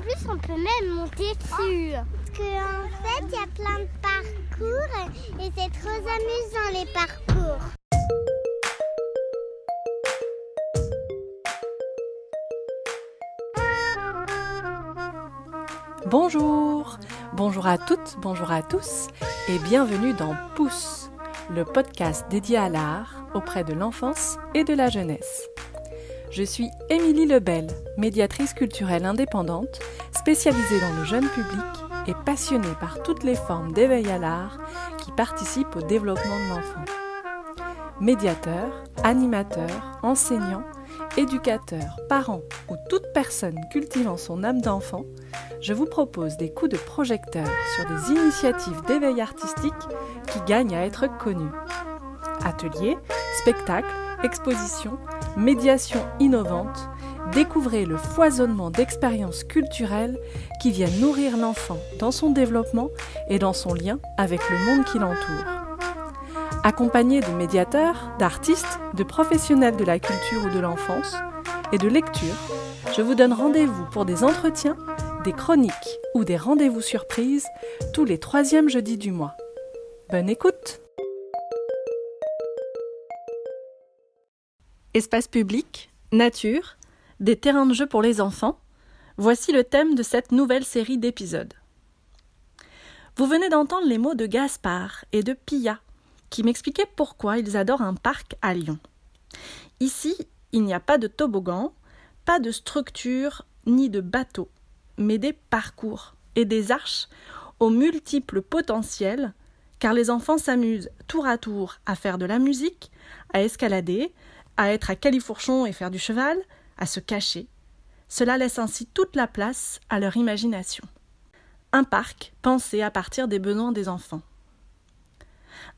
en plus, on peut même monter dessus. Que en fait, il y a plein de parcours et c'est trop amusant les parcours. Bonjour, bonjour à toutes, bonjour à tous et bienvenue dans Pouce, le podcast dédié à l'art auprès de l'enfance et de la jeunesse. Je suis Émilie Lebel, médiatrice culturelle indépendante, spécialisée dans le jeune public et passionnée par toutes les formes d'éveil à l'art qui participent au développement de l'enfant. Médiateur, animateur, enseignant, éducateur, parent ou toute personne cultivant son âme d'enfant, je vous propose des coups de projecteur sur des initiatives d'éveil artistique qui gagnent à être connues. Ateliers, spectacles, expositions, médiation innovante, découvrez le foisonnement d'expériences culturelles qui viennent nourrir l'enfant dans son développement et dans son lien avec le monde qui l'entoure. Accompagné de médiateurs, d'artistes, de professionnels de la culture ou de l'enfance et de lecture, je vous donne rendez-vous pour des entretiens, des chroniques ou des rendez-vous surprises tous les troisièmes jeudis du mois. Bonne écoute Espace public, nature, des terrains de jeu pour les enfants, voici le thème de cette nouvelle série d'épisodes. Vous venez d'entendre les mots de Gaspard et de Pia, qui m'expliquaient pourquoi ils adorent un parc à Lyon. Ici, il n'y a pas de toboggan, pas de structure ni de bateau, mais des parcours et des arches aux multiples potentiels, car les enfants s'amusent tour à tour à faire de la musique, à escalader, à être à califourchon et faire du cheval, à se cacher. Cela laisse ainsi toute la place à leur imagination. Un parc pensé à partir des besoins des enfants.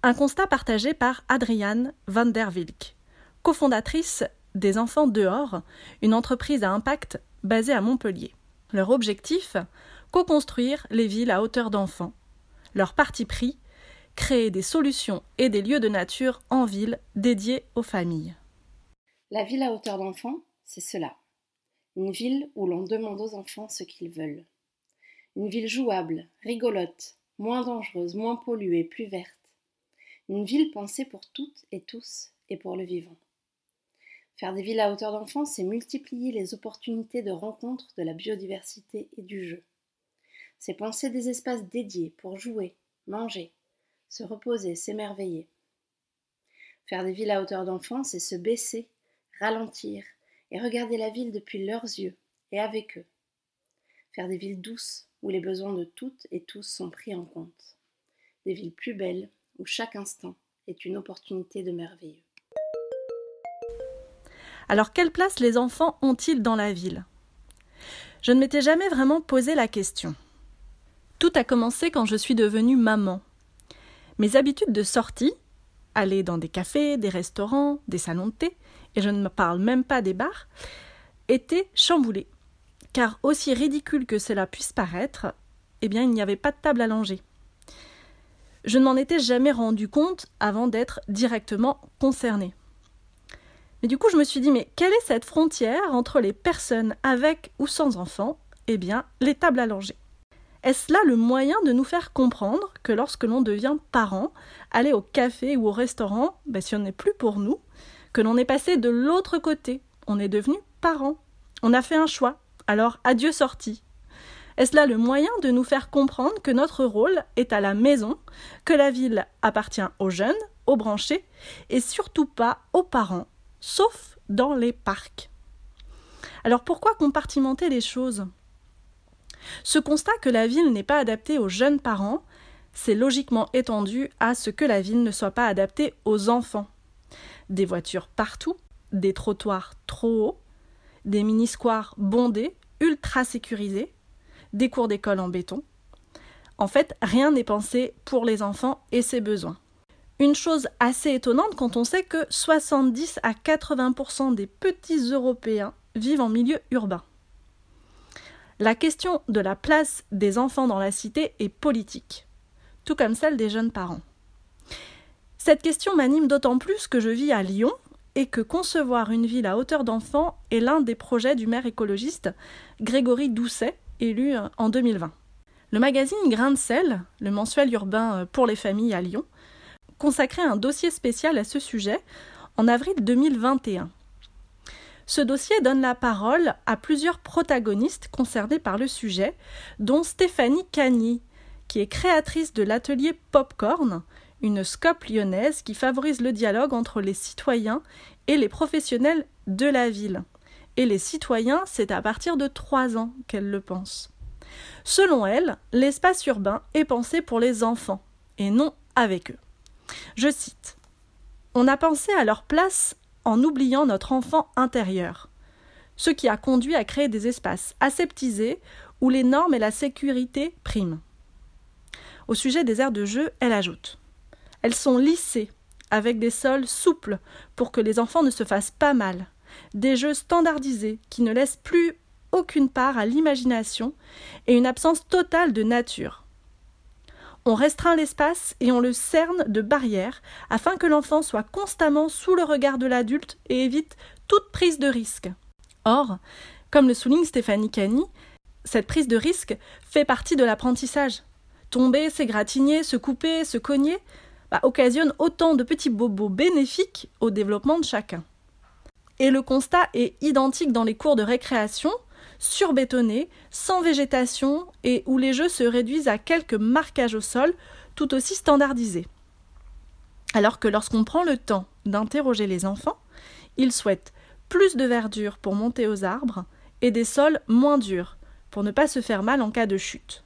Un constat partagé par Adriane van der Wilk, cofondatrice des Enfants dehors, une entreprise à impact basée à Montpellier. Leur objectif Co-construire les villes à hauteur d'enfants. Leur parti pris créer des solutions et des lieux de nature en ville dédiés aux familles. La ville à hauteur d'enfant, c'est cela. Une ville où l'on demande aux enfants ce qu'ils veulent. Une ville jouable, rigolote, moins dangereuse, moins polluée, plus verte. Une ville pensée pour toutes et tous et pour le vivant. Faire des villes à hauteur d'enfant, c'est multiplier les opportunités de rencontre de la biodiversité et du jeu. C'est penser des espaces dédiés pour jouer, manger, se reposer, s'émerveiller. Faire des villes à hauteur d'enfant, c'est se baisser ralentir et regarder la ville depuis leurs yeux et avec eux. Faire des villes douces où les besoins de toutes et tous sont pris en compte. Des villes plus belles où chaque instant est une opportunité de merveilleux. Alors quelle place les enfants ont-ils dans la ville? Je ne m'étais jamais vraiment posé la question. Tout a commencé quand je suis devenue maman. Mes habitudes de sortie, aller dans des cafés, des restaurants, des salons de thé, et je ne me parle même pas des bars, étaient chamboulées. Car aussi ridicule que cela puisse paraître, eh bien il n'y avait pas de table à. Je ne m'en étais jamais rendu compte avant d'être directement concernée. Mais du coup, je me suis dit, mais quelle est cette frontière entre les personnes avec ou sans enfants Eh bien, les tables à. Est-ce là le moyen de nous faire comprendre que lorsque l'on devient parent, aller au café ou au restaurant, ben, si on n'est plus pour nous, que l'on est passé de l'autre côté, on est devenu parent, on a fait un choix, alors adieu sortie. Est-ce là le moyen de nous faire comprendre que notre rôle est à la maison, que la ville appartient aux jeunes, aux branchés, et surtout pas aux parents, sauf dans les parcs? Alors pourquoi compartimenter les choses? Ce constat que la ville n'est pas adaptée aux jeunes parents, c'est logiquement étendu à ce que la ville ne soit pas adaptée aux enfants. Des voitures partout, des trottoirs trop hauts, des mini-squares bondés, ultra sécurisés, des cours d'école en béton. En fait, rien n'est pensé pour les enfants et ses besoins. Une chose assez étonnante quand on sait que 70 à 80% des petits Européens vivent en milieu urbain. La question de la place des enfants dans la cité est politique, tout comme celle des jeunes parents. Cette question m'anime d'autant plus que je vis à Lyon et que concevoir une ville à hauteur d'enfants est l'un des projets du maire écologiste Grégory Doucet, élu en 2020. Le magazine Grain de sel, le mensuel urbain pour les familles à Lyon, consacrait un dossier spécial à ce sujet en avril 2021. Ce dossier donne la parole à plusieurs protagonistes concernés par le sujet, dont Stéphanie Cagny, qui est créatrice de l'atelier Popcorn, une scope lyonnaise qui favorise le dialogue entre les citoyens et les professionnels de la ville. Et les citoyens, c'est à partir de trois ans qu'elle le pense. Selon elle, l'espace urbain est pensé pour les enfants, et non avec eux. Je cite On a pensé à leur place en oubliant notre enfant intérieur, ce qui a conduit à créer des espaces aseptisés où les normes et la sécurité priment. Au sujet des aires de jeu, elle ajoute Elles sont lissées, avec des sols souples pour que les enfants ne se fassent pas mal, des jeux standardisés qui ne laissent plus aucune part à l'imagination et une absence totale de nature. On restreint l'espace et on le cerne de barrières afin que l'enfant soit constamment sous le regard de l'adulte et évite toute prise de risque. Or, comme le souligne Stéphanie Cani, cette prise de risque fait partie de l'apprentissage. Tomber, s'égratigner, se couper, se cogner bah, occasionne autant de petits bobos bénéfiques au développement de chacun. Et le constat est identique dans les cours de récréation, surbétonnés, sans végétation et où les jeux se réduisent à quelques marquages au sol, tout aussi standardisés. Alors que lorsqu'on prend le temps d'interroger les enfants, ils souhaitent plus de verdure pour monter aux arbres et des sols moins durs pour ne pas se faire mal en cas de chute.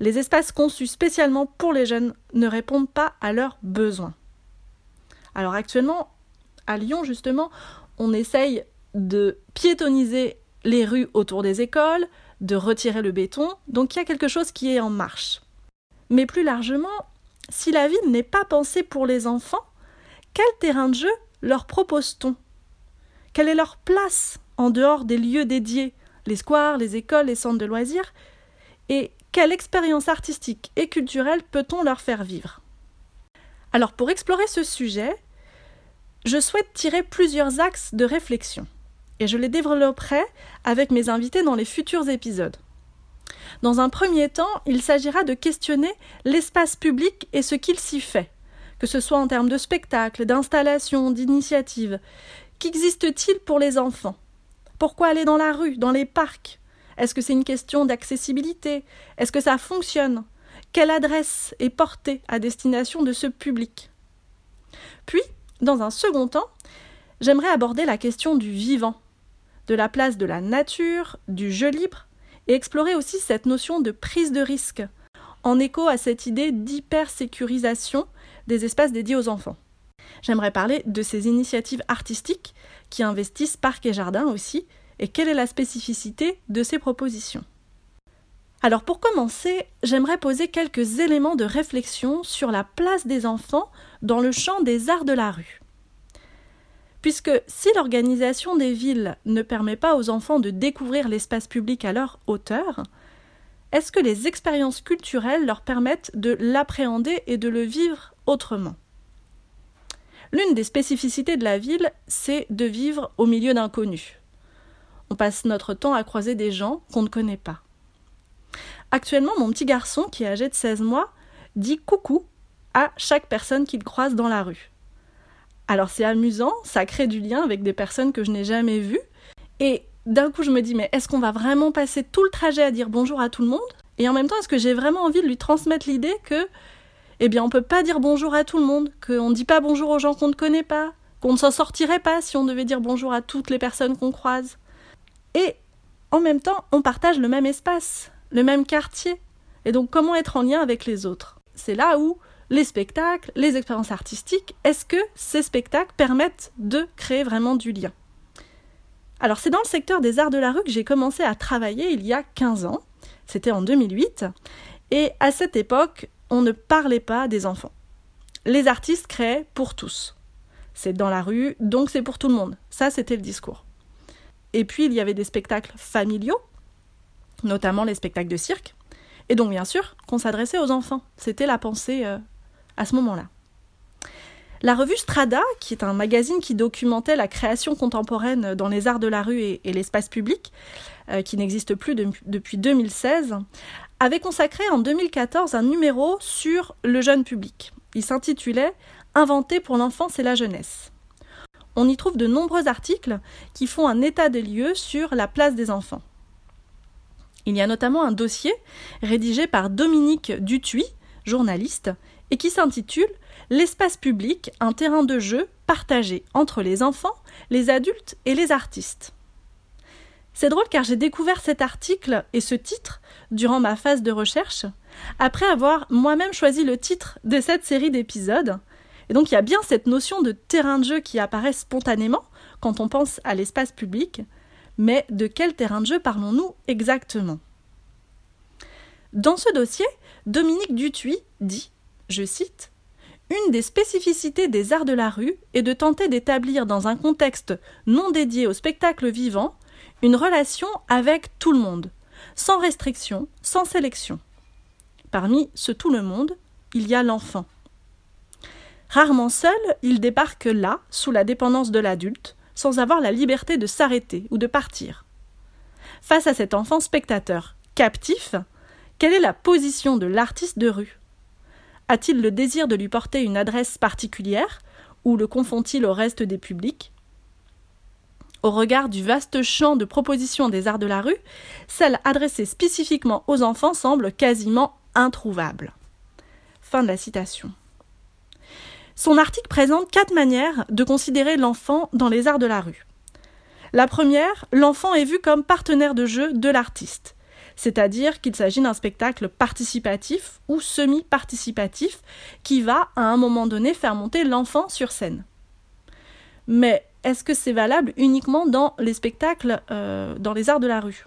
Les espaces conçus spécialement pour les jeunes ne répondent pas à leurs besoins. Alors actuellement, à Lyon justement, on essaye de piétoniser les rues autour des écoles, de retirer le béton, donc il y a quelque chose qui est en marche. Mais plus largement, si la ville n'est pas pensée pour les enfants, quel terrain de jeu leur propose-t-on? Quelle est leur place en dehors des lieux dédiés, les squares, les écoles, les centres de loisirs? Et quelle expérience artistique et culturelle peut-on leur faire vivre? Alors pour explorer ce sujet, je souhaite tirer plusieurs axes de réflexion et je les développerai avec mes invités dans les futurs épisodes. Dans un premier temps, il s'agira de questionner l'espace public et ce qu'il s'y fait, que ce soit en termes de spectacles, d'installations, d'initiatives. Qu'existe-t-il pour les enfants? Pourquoi aller dans la rue, dans les parcs? Est-ce que c'est une question d'accessibilité? Est-ce que ça fonctionne? Quelle adresse est portée à destination de ce public? Puis, dans un second temps, j'aimerais aborder la question du vivant, de la place de la nature, du jeu libre, et explorer aussi cette notion de prise de risque, en écho à cette idée d'hypersécurisation des espaces dédiés aux enfants. J'aimerais parler de ces initiatives artistiques qui investissent parcs et jardins aussi, et quelle est la spécificité de ces propositions. Alors pour commencer, j'aimerais poser quelques éléments de réflexion sur la place des enfants dans le champ des arts de la rue. Puisque si l'organisation des villes ne permet pas aux enfants de découvrir l'espace public à leur hauteur, est-ce que les expériences culturelles leur permettent de l'appréhender et de le vivre autrement? L'une des spécificités de la ville, c'est de vivre au milieu d'inconnus. Passe notre temps à croiser des gens qu'on ne connaît pas. Actuellement, mon petit garçon, qui est âgé de 16 mois, dit coucou à chaque personne qu'il croise dans la rue. Alors c'est amusant, ça crée du lien avec des personnes que je n'ai jamais vues. Et d'un coup je me dis mais est-ce qu'on va vraiment passer tout le trajet à dire bonjour à tout le monde? Et en même temps est-ce que j'ai vraiment envie de lui transmettre l'idée que eh bien on peut pas dire bonjour à tout le monde, qu'on ne dit pas bonjour aux gens qu'on ne connaît pas, qu'on ne s'en sortirait pas si on devait dire bonjour à toutes les personnes qu'on croise? Et en même temps on partage le même espace, le même quartier. Et donc comment être en lien avec les autres? C'est là où les spectacles, les expériences artistiques, est-ce que ces spectacles permettent de créer vraiment du lien? Alors c'est dans le secteur des arts de la rue que j'ai commencé à travailler il y a 15 ans, c'était en 2008, et à cette époque, on ne parlait pas des enfants. Les artistes créaient pour tous. C'est dans la rue, donc c'est pour tout le monde. Ça, c'était le discours. Et puis, il y avait des spectacles familiaux, notamment les spectacles de cirque, et donc bien sûr qu'on s'adressait aux enfants. C'était la pensée euh, à ce moment-là. La revue Strada, qui est un magazine qui documentait la création contemporaine dans les arts de la rue et, l'espace public, euh, qui n'existe plus depuis 2016, avait consacré en 2014 un numéro sur le jeune public. Il s'intitulait Inventé pour l'enfance et la jeunesse. On y trouve de nombreux articles qui font un état des lieux sur la place des enfants. Il y a notamment un dossier rédigé par Dominique Dutuy, journaliste, et qui s'intitule L'espace public, un terrain de jeu partagé entre les enfants, les adultes et les artistes. C'est drôle car j'ai découvert cet article et ce titre durant ma phase de recherche, après avoir moi-même choisi le titre de cette série d'épisodes. Et donc il y a bien cette notion de terrain de jeu qui apparaît spontanément quand on pense à l'espace public, mais de quel terrain de jeu parlons-nous exactement? Dans ce dossier, Dominique Dutuy dit, je cite, Une des spécificités des arts de la rue est de tenter d'établir dans un contexte non dédié au spectacle vivant une relation avec tout le monde, sans restriction, sans sélection. Parmi ce tout le monde, il y a l'enfant. Rarement seul, il débarque là, sous la dépendance de l'adulte, sans avoir la liberté de s'arrêter ou de partir. Face à cet enfant spectateur, captif, quelle est la position de l'artiste de rue? A-t-il le désir de lui porter une adresse particulière, ou le confond-il au reste des publics? Au regard du vaste champ de propositions des arts de la rue, celle adressée spécifiquement aux enfants semble quasiment introuvable. Fin de la citation. Son article présente quatre manières de considérer l'enfant dans les arts de la rue. La première, l'enfant est vu comme partenaire de jeu de l'artiste, c'est-à-dire qu'il s'agit d'un spectacle participatif ou semi-participatif qui va, à un moment donné, faire monter l'enfant sur scène. Mais est-ce que c'est valable uniquement dans les spectacles, euh, dans les arts de la rue?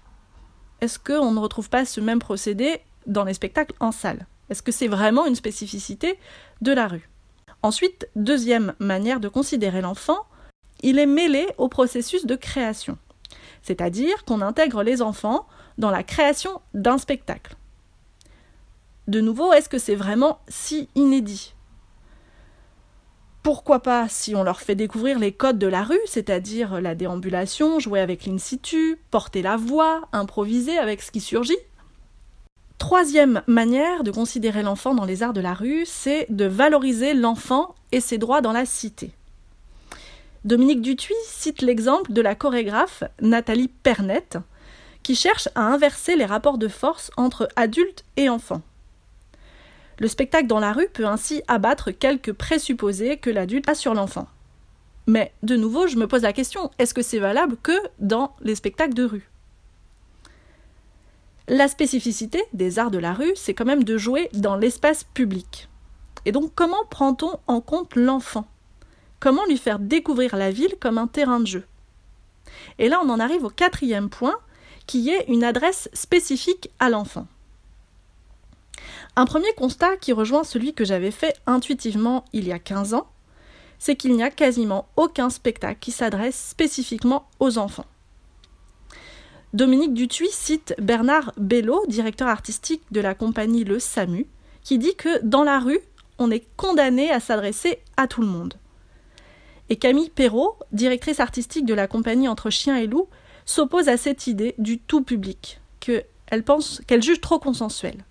Est-ce qu'on ne retrouve pas ce même procédé dans les spectacles en salle? Est-ce que c'est vraiment une spécificité de la rue? Ensuite, deuxième manière de considérer l'enfant, il est mêlé au processus de création, c'est-à-dire qu'on intègre les enfants dans la création d'un spectacle. De nouveau, est-ce que c'est vraiment si inédit? Pourquoi pas si on leur fait découvrir les codes de la rue, c'est-à-dire la déambulation, jouer avec l'in situ, porter la voix, improviser avec ce qui surgit? Troisième manière de considérer l'enfant dans les arts de la rue, c'est de valoriser l'enfant et ses droits dans la cité. Dominique Dutuy cite l'exemple de la chorégraphe Nathalie Pernette, qui cherche à inverser les rapports de force entre adultes et enfants. Le spectacle dans la rue peut ainsi abattre quelques présupposés que l'adulte a sur l'enfant. Mais de nouveau, je me pose la question, est-ce que c'est valable que dans les spectacles de rue? La spécificité des arts de la rue, c'est quand même de jouer dans l'espace public. Et donc comment prend-on en compte l'enfant? Comment lui faire découvrir la ville comme un terrain de jeu? Et là, on en arrive au quatrième point, qui est une adresse spécifique à l'enfant. Un premier constat qui rejoint celui que j'avais fait intuitivement il y a 15 ans, c'est qu'il n'y a quasiment aucun spectacle qui s'adresse spécifiquement aux enfants. Dominique Dutuy cite Bernard Bello, directeur artistique de la compagnie Le SAMU, qui dit que dans la rue, on est condamné à s'adresser à tout le monde. Et Camille Perrault, directrice artistique de la compagnie Entre Chiens et Loups, s'oppose à cette idée du tout public, qu'elle pense qu'elle juge trop consensuelle.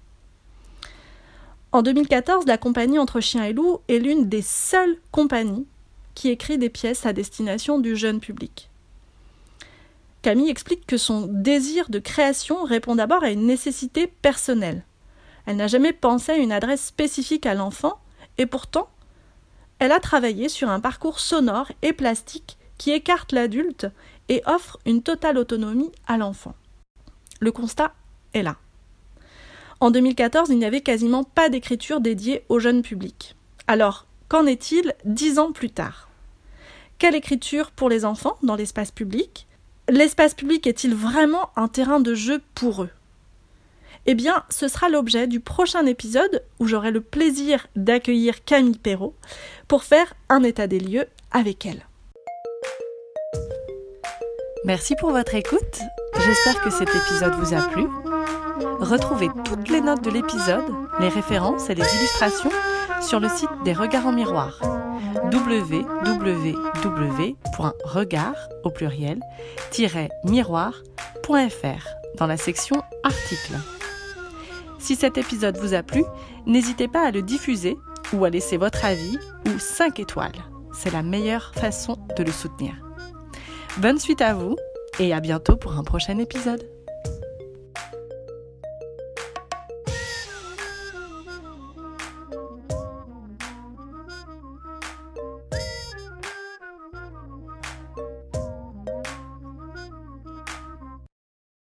En 2014, la compagnie Entre Chiens et Loups est l'une des seules compagnies qui écrit des pièces à destination du jeune public. Camille explique que son désir de création répond d'abord à une nécessité personnelle. Elle n'a jamais pensé à une adresse spécifique à l'enfant, et pourtant, elle a travaillé sur un parcours sonore et plastique qui écarte l'adulte et offre une totale autonomie à l'enfant. Le constat est là. En 2014, il n'y avait quasiment pas d'écriture dédiée au jeune public. Alors, qu'en est-il dix ans plus tard? Quelle écriture pour les enfants dans l'espace public? L'espace public est-il vraiment un terrain de jeu pour eux? Eh bien, ce sera l'objet du prochain épisode où j'aurai le plaisir d'accueillir Camille Perrault pour faire un état des lieux avec elle. Merci pour votre écoute. J'espère que cet épisode vous a plu. Retrouvez toutes les notes de l'épisode, les références et les illustrations sur le site des Regards en Miroir www.regard au pluriel miroir.fr dans la section articles. Si cet épisode vous a plu, n'hésitez pas à le diffuser ou à laisser votre avis ou 5 étoiles. C'est la meilleure façon de le soutenir. Bonne suite à vous et à bientôt pour un prochain épisode.